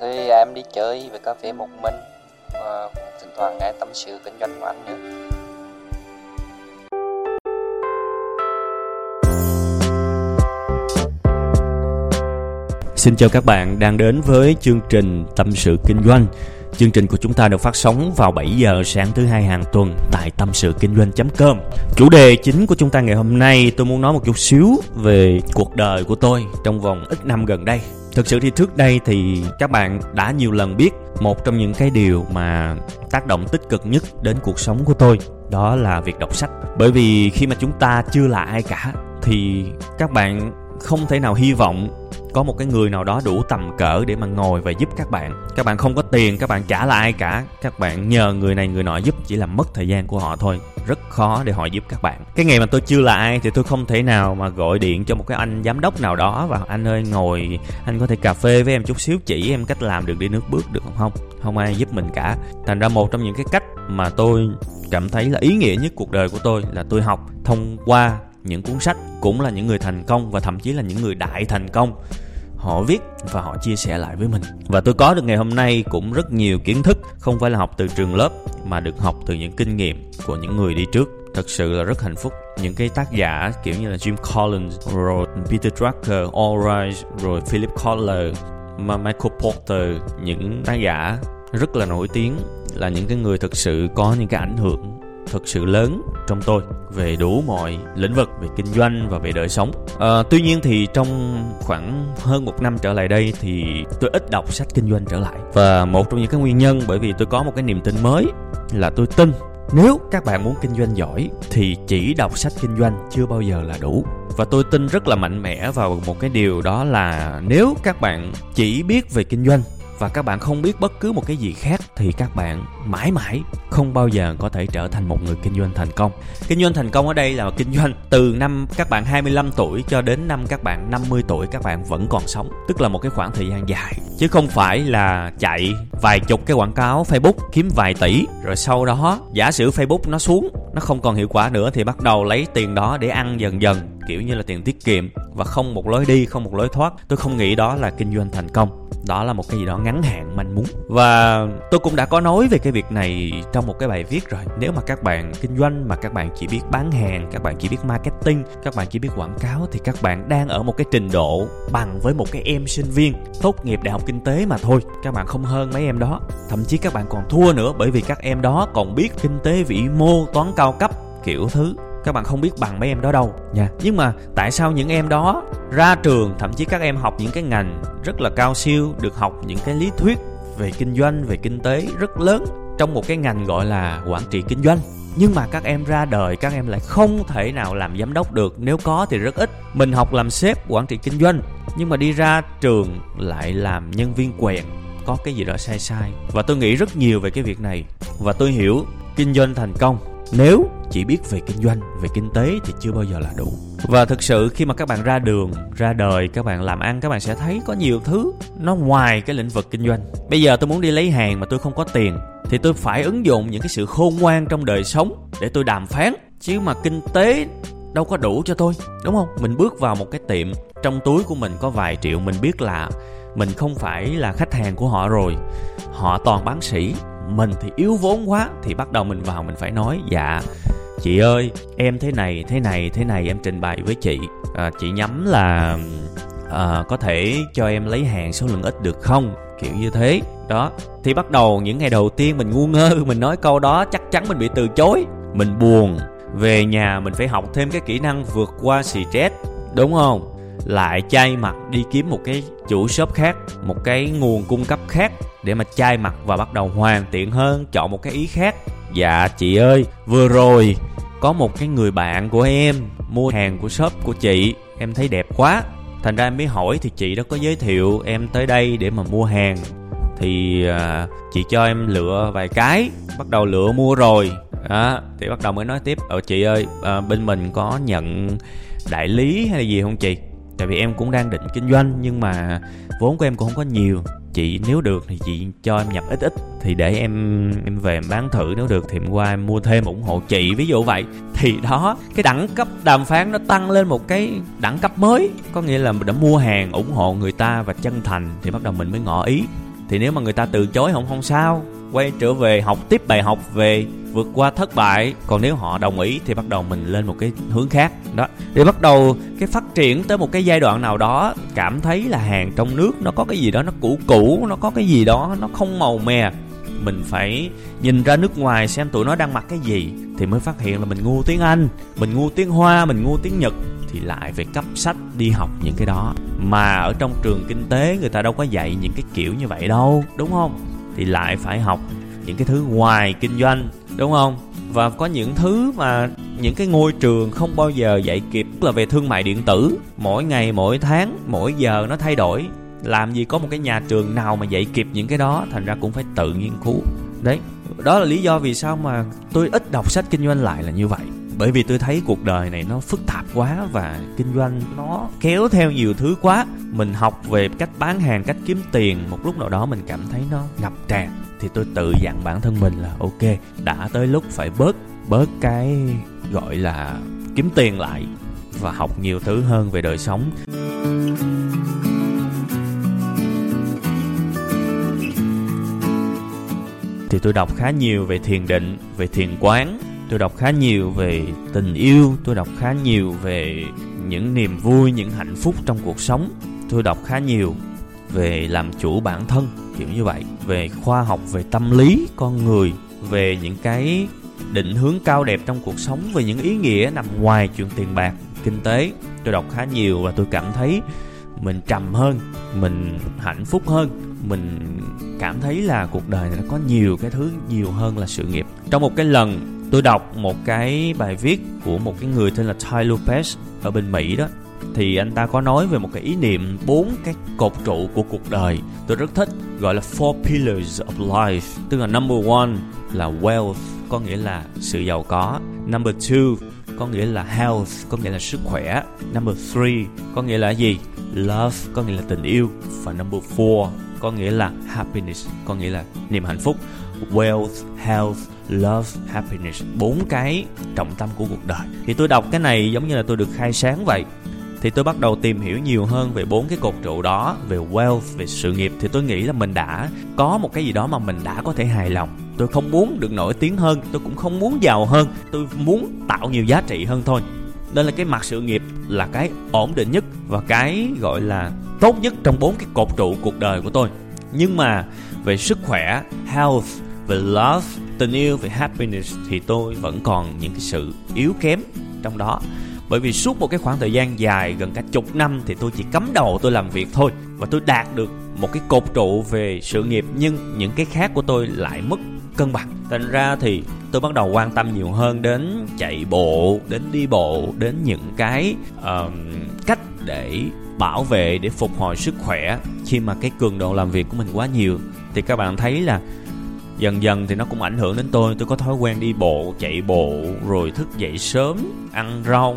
Thì à, em đi chơi về cà phê một mình và thỉnh thoảng nghe tâm sự kinh doanh của anh nữa. Xin chào các bạn đang đến với chương trình Tâm sự Kinh doanh. Chương trình của chúng ta được phát sóng vào 7 giờ sáng thứ hai hàng tuần tại tâm sự kinh doanh.com. Chủ đề chính của chúng ta ngày hôm nay, tôi muốn nói một chút xíu về cuộc đời của tôi trong vòng ít năm gần đây. Thực sự thì trước đây thì các bạn đã nhiều lần biết một trong những cái điều mà tác động tích cực nhất đến cuộc sống của tôi, đó là việc đọc sách. Bởi vì khi mà chúng ta chưa là ai cả, thì các bạn không thể nào hy vọng có một cái người nào đó đủ tầm cỡ để mà ngồi và giúp các bạn. Các bạn không có tiền, các bạn trả là ai cả. Các bạn nhờ người này, người nọ giúp, chỉ là mất thời gian của họ thôi. Rất khó để họ giúp các bạn. Cái ngày mà tôi chưa là ai thì tôi không thể nào mà gọi điện cho một cái anh giám đốc nào đó và anh ơi, ngồi, anh có thể cà phê với em chút xíu, chỉ em cách làm được đi nước bước được không? Không không ai giúp mình cả. Thành ra một trong những cái cách mà tôi cảm thấy là ý nghĩa nhất cuộc đời của tôi là tôi học thông qua những cuốn sách cũng là những người thành công và thậm chí là những người đại thành công. Họ viết và họ chia sẻ lại với mình. Và tôi có được ngày hôm nay cũng rất nhiều kiến thức không phải là học từ trường lớp mà được học từ những kinh nghiệm của những người đi trước. Thật sự là rất hạnh phúc. Những cái tác giả kiểu như là Jim Collins rồi Peter Drucker, All Rise rồi Philip Kotler Michael Porter những tác giả rất là nổi tiếng là những cái người thực sự có những cái ảnh hưởng thực sự lớn trong tôi về đủ mọi lĩnh vực về kinh doanh và về đời sống. À, tuy nhiên thì trong khoảng hơn một năm trở lại đây thì tôi ít đọc sách kinh doanh trở lại. Và một trong những cái nguyên nhân bởi vì tôi có một cái niềm tin mới là tôi tin nếu các bạn muốn kinh doanh giỏi thì chỉ đọc sách kinh doanh chưa bao giờ là đủ. Và tôi tin rất là mạnh mẽ vào một cái điều đó là nếu các bạn chỉ biết về kinh doanh và các bạn không biết bất cứ một cái gì khác thì các bạn mãi mãi không bao giờ có thể trở thành một người kinh doanh thành công. Kinh doanh thành công ở đây là kinh doanh từ năm các bạn 25 tuổi cho đến năm các bạn 50 tuổi các bạn vẫn còn sống, tức là một cái khoảng thời gian dài. Chứ không phải là chạy vài chục cái quảng cáo Facebook kiếm vài tỷ rồi sau đó giả sử Facebook nó xuống, nó không còn hiệu quả nữa thì bắt đầu lấy tiền đó để ăn dần dần kiểu như là tiền tiết kiệm. Và không một lối đi không một lối thoát. Tôi không nghĩ đó là kinh doanh thành công đó là một cái gì đó ngắn hạn manh muốn. Và tôi cũng đã có nói về cái việc này trong một cái bài viết rồi. Nếu mà các bạn kinh doanh mà các bạn chỉ biết bán hàng, các bạn chỉ biết marketing, các bạn chỉ biết quảng cáo thì các bạn đang ở một cái trình độ bằng với một cái em sinh viên tốt nghiệp đại học kinh tế mà thôi. Các bạn không hơn mấy em đó. Thậm chí các bạn còn thua nữa bởi vì các em đó còn biết kinh tế vĩ mô, toán cao cấp, kiểu thứ các bạn không biết bằng mấy em đó đâu, nha. Nhưng mà tại sao những em đó ra trường, thậm chí các em học những cái ngành rất là cao siêu, được học những cái lý thuyết về kinh doanh, về kinh tế rất lớn trong một cái ngành gọi là quản trị kinh doanh? Nhưng mà các em ra đời, các em lại không thể nào làm giám đốc được. Nếu có thì rất ít. Mình học làm sếp quản trị kinh doanh, nhưng mà đi ra trường lại làm nhân viên quèn. Có cái gì đó sai sai. Và tôi nghĩ rất nhiều về cái việc này. Và tôi hiểu kinh doanh thành công. Nếu chỉ biết về kinh doanh, về kinh tế thì chưa bao giờ là đủ. Và thực sự khi mà các bạn ra đường, ra đời, các bạn làm ăn, các bạn sẽ thấy có nhiều thứ nó ngoài cái lĩnh vực kinh doanh. Bây giờ tôi muốn đi lấy hàng mà tôi không có tiền, thì tôi phải ứng dụng những cái sự khôn ngoan trong đời sống để tôi đàm phán. Chứ mà kinh tế đâu có đủ cho tôi, đúng không? Mình bước vào một cái tiệm, trong túi của mình có vài triệu, mình biết là mình không phải là khách hàng của họ rồi. Họ toàn bán sỉ, mình thì yếu vốn quá thì bắt đầu mình vào mình phải nói dạ chị ơi em thế này thế này thế này em trình bày với chị. À, chị nhắm là à, có thể cho em lấy hàng số lượng ít được không? Kiểu như thế. Đó thì bắt đầu những ngày đầu tiên mình ngu ngơ mình nói câu đó chắc chắn mình bị từ chối. Mình buồn. Về nhà mình phải học thêm cái kỹ năng vượt qua stress đúng không? Lại chay mặt đi kiếm một cái chủ shop khác một cái nguồn cung cấp khác để mà chai mặt và bắt đầu hoàn thiện hơn chọn một cái ý khác. Dạ chị ơi vừa rồi có một cái người bạn của em mua hàng của shop của chị em thấy đẹp quá. Thành ra em mới hỏi thì chị đó có giới thiệu em tới đây để mà mua hàng. Thì à, chị cho em lựa vài cái bắt đầu lựa mua rồi. Đó thì bắt đầu mới nói tiếp ờ chị ơi à, bên mình có nhận đại lý hay là gì không chị? Tại vì em cũng đang định kinh doanh nhưng mà vốn của em cũng không có nhiều chị nếu được thì chị cho em nhập ít ít, thì để em em về em bán thử. Nếu được thì em qua em mua thêm ủng hộ chị. Ví dụ vậy. Thì đó, cái đẳng cấp đàm phán nó tăng lên một cái đẳng cấp mới. Có nghĩa là mình đã mua hàng, ủng hộ người ta và chân thành thì bắt đầu mình mới ngỏ ý. Thì nếu mà người ta từ chối không không sao quay trở về học, tiếp bài học về vượt qua thất bại. Còn nếu họ đồng ý thì bắt đầu mình lên một cái hướng khác. Đó. Để bắt đầu cái phát triển tới một cái giai đoạn nào đó, cảm thấy là hàng trong nước nó có cái gì đó nó cũ cũ, nó có cái gì đó nó không màu mè, mình phải nhìn ra nước ngoài xem tụi nó đang mặc cái gì thì mới phát hiện là mình ngu tiếng anh, mình ngu tiếng hoa, mình ngu tiếng nhật thì lại phải cấp sách đi học những cái đó. Mà ở trong trường kinh tế người ta đâu có dạy những cái kiểu như vậy đâu, đúng không? Thì lại phải học những cái thứ ngoài kinh doanh, đúng không? Và có những thứ mà những cái ngôi trường không bao giờ dạy kịp là về thương mại điện tử, mỗi ngày, mỗi tháng, mỗi giờ nó thay đổi. Làm gì có một cái nhà trường nào mà dạy kịp những cái đó, thành ra cũng phải tự nghiên cứu. Đấy, đó là lý do vì sao mà tôi ít đọc sách kinh doanh lại là như vậy bởi vì tôi thấy cuộc đời này nó phức tạp quá và kinh doanh nó kéo theo nhiều thứ quá. Mình học về cách bán hàng, cách kiếm tiền, một lúc nào đó mình cảm thấy nó ngập tràn. Thì tôi tự dặn bản thân mình là, ok, đã tới lúc phải bớt bớt cái gọi là kiếm tiền lại và học nhiều thứ hơn về đời sống. Thì tôi đọc khá nhiều về thiền định, về thiền quán tôi đọc khá nhiều về tình yêu, tôi đọc khá nhiều về những niềm vui, những hạnh phúc trong cuộc sống. Tôi đọc khá nhiều về làm chủ bản thân, kiểu như vậy. Về khoa học, về tâm lý con người, về những cái định hướng cao đẹp trong cuộc sống, về những ý nghĩa nằm ngoài chuyện tiền bạc, kinh tế. Tôi đọc khá nhiều và tôi cảm thấy mình trầm hơn, mình hạnh phúc hơn. Mình cảm thấy là cuộc đời này nó có nhiều cái thứ nhiều hơn là sự nghiệp. Trong một cái lần tôi đọc một cái bài viết của một cái người tên là Ty Lopez ở bên Mỹ đó. Thì anh ta có nói về một cái ý niệm bốn cái cột trụ của cuộc đời. Tôi rất thích gọi là four pillars of life, tức là number one là wealth, có nghĩa là sự giàu có. Number two có nghĩa là health, có nghĩa là sức khỏe. Number three có nghĩa là gì? Love, có nghĩa là tình yêu. Và number four có nghĩa là happiness, có nghĩa là niềm hạnh phúc. Wealth, health love, happiness, bốn cái trọng tâm của cuộc đời. Thì tôi đọc cái này giống như là tôi được khai sáng vậy. Thì tôi bắt đầu tìm hiểu nhiều hơn về bốn cái cột trụ đó, về wealth, về sự nghiệp. Thì tôi nghĩ là mình đã có một cái gì đó mà mình đã có thể hài lòng. Tôi không muốn được nổi tiếng hơn, tôi cũng không muốn giàu hơn. Tôi muốn tạo nhiều giá trị hơn thôi. Nên là cái mặt sự nghiệp là cái ổn định nhất và cái gọi là tốt nhất trong bốn cái cột trụ cuộc đời của tôi. Nhưng mà về sức khỏe, health, về love tình yêu về happiness thì tôi vẫn còn những cái sự yếu kém trong đó. Bởi vì suốt một cái khoảng thời gian dài gần cả chục năm thì tôi chỉ cắm đầu tôi làm việc thôi và tôi đạt được một cái cột trụ về sự nghiệp nhưng những cái khác của tôi lại mất cân bằng. Thành ra thì tôi bắt đầu quan tâm nhiều hơn đến chạy bộ đến đi bộ đến những cái uh, cách để bảo vệ để phục hồi sức khỏe. Khi mà cái cường độ làm việc của mình quá nhiều thì các bạn thấy là dần dần thì nó cũng ảnh hưởng đến tôi. Tôi có thói quen đi bộ, chạy bộ, rồi thức dậy sớm, ăn rau,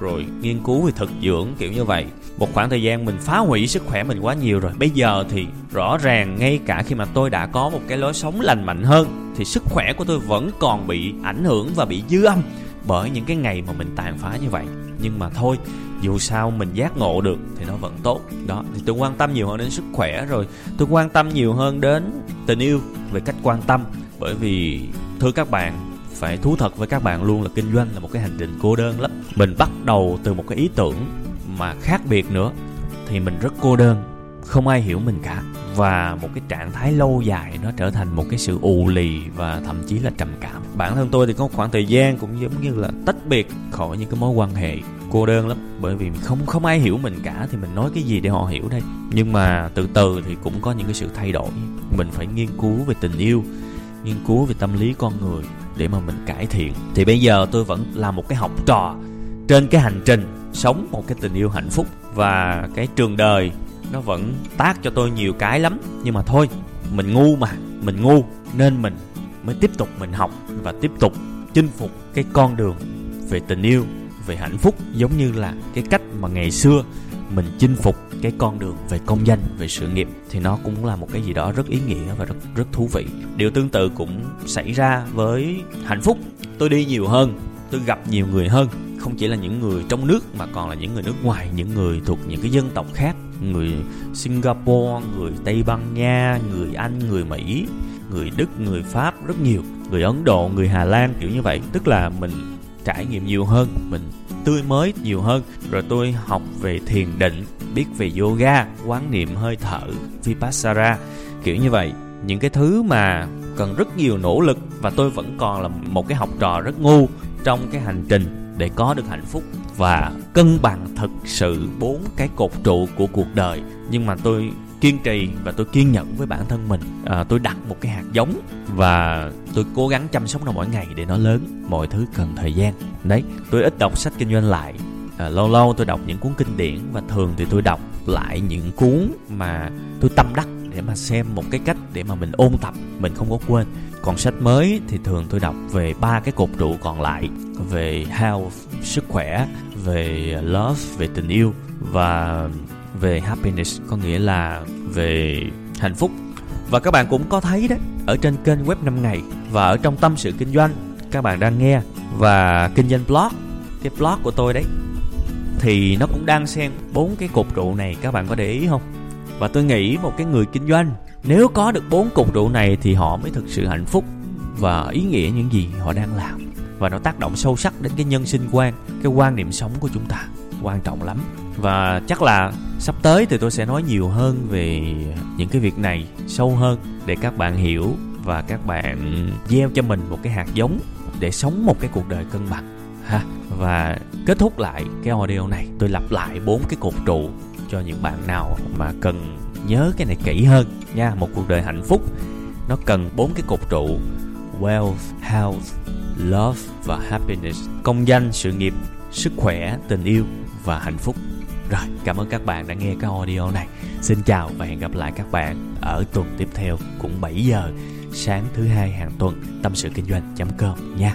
rồi nghiên cứu về thực dưỡng, kiểu như vậy. Một khoảng thời gian mình phá hủy sức khỏe mình quá nhiều rồi. Bây giờ thì rõ ràng ngay cả khi mà tôi đã có một cái lối sống lành mạnh hơn, thì sức khỏe của tôi vẫn còn bị ảnh hưởng và bị dư âm bởi những cái ngày mà mình tàn phá như vậy. Nhưng mà thôi, dù sao mình giác ngộ được thì nó vẫn tốt. Đó, thì tôi quan tâm nhiều hơn đến sức khỏe rồi. Tôi quan tâm nhiều hơn đến tình yêu về cách quan tâm. Bởi vì, thưa các bạn, phải thú thật với các bạn luôn là kinh doanh là một cái hành trình cô đơn lắm. Mình bắt đầu từ một cái ý tưởng mà khác biệt nữa, thì mình rất cô đơn. Không ai hiểu mình cả và một cái trạng thái lâu dài nó trở thành một cái sự ù lì và thậm chí là trầm cảm. Bản thân tôi thì có khoảng thời gian cũng giống như là tách biệt khỏi những cái mối quan hệ cô đơn lắm. Bởi vì không không ai hiểu mình cả thì mình nói cái gì để họ hiểu đây. Nhưng mà từ từ thì cũng có những cái sự thay đổi. Mình phải nghiên cứu về tình yêu, nghiên cứu về tâm lý con người để mà mình cải thiện. Thì bây giờ tôi vẫn là một cái học trò trên cái hành trình sống một cái tình yêu hạnh phúc. Và cái trường đời nó vẫn tác cho tôi nhiều cái lắm. Nhưng mà thôi, mình ngu mà, mình ngu, nên mình mới tiếp tục mình học và tiếp tục chinh phục cái con đường về tình yêu, về hạnh phúc, giống như là cái cách mà ngày xưa mình chinh phục cái con đường về công danh, về sự nghiệp. Thì nó cũng là một cái gì đó rất ý nghĩa và rất rất thú vị. Điều tương tự cũng xảy ra với hạnh phúc. Tôi đi nhiều hơn, tôi gặp nhiều người hơn. Không chỉ là những người trong nước mà còn là những người nước ngoài, những người thuộc những cái dân tộc khác người singapore, người tây ban nha, người anh, người mỹ, người đức, người pháp rất nhiều. Người ấn độ, người hà lan kiểu như vậy. Tức là mình trải nghiệm nhiều hơn, mình tươi mới nhiều hơn. Rồi tôi học về thiền định, biết về yoga, quán niệm hơi thở vipassana kiểu như vậy. Những cái thứ mà cần rất nhiều nỗ lực và tôi vẫn còn là một cái học trò rất ngu trong cái hành trình để có được hạnh phúc và cân bằng thực sự bốn cái cột trụ của cuộc đời. Nhưng mà tôi kiên trì và tôi kiên nhẫn với bản thân mình. À, tôi đặt một cái hạt giống và tôi cố gắng chăm sóc nó mỗi ngày để nó lớn mọi thứ cần thời gian. Đấy tôi ít đọc sách kinh doanh lại. À, lâu lâu tôi đọc những cuốn kinh điển và thường thì tôi đọc lại những cuốn mà tôi tâm đắc để mà xem một cái cách để mà mình ôn tập, mình không có quên. Còn sách mới thì thường tôi đọc về ba cái cột trụ còn lại, về health, sức khỏe, về love, về tình yêu và về happiness, có nghĩa là về hạnh phúc. Và các bạn cũng có thấy đấy, ở trên kênh web 5 ngày và ở trong tâm sự kinh doanh, các bạn đang nghe và kinh doanh blog, cái blog của tôi đấy, thì nó cũng đang xen bốn cái cột trụ này, các bạn có để ý không? Và tôi nghĩ một cái người kinh doanh, nếu có được bốn cột trụ này thì họ mới thực sự hạnh phúc và ý nghĩa những gì họ đang làm. Và nó tác động sâu sắc đến cái nhân sinh quan, cái quan niệm sống của chúng ta. Quan trọng lắm. Và chắc là sắp tới thì tôi sẽ nói nhiều hơn về những cái việc này sâu hơn để các bạn hiểu và các bạn gieo cho mình một cái hạt giống để sống một cái cuộc đời cân bằng, ha. Và kết thúc lại cái audio này, tôi lặp lại bốn cái cột trụ cho những bạn nào mà cần nhớ cái này kỹ hơn nha. Một cuộc đời hạnh phúc, nó cần bốn cái cột trụ. Wealth, health, love và happiness. Công danh, sự nghiệp, sức khỏe, tình yêu và hạnh phúc. Rồi, cảm ơn các bạn đã nghe cái audio này. Xin chào và hẹn gặp lại các bạn ở tuần tiếp theo, cũng 7 giờ sáng thứ hai hàng tuần, tâm sự kinh doanh com nha.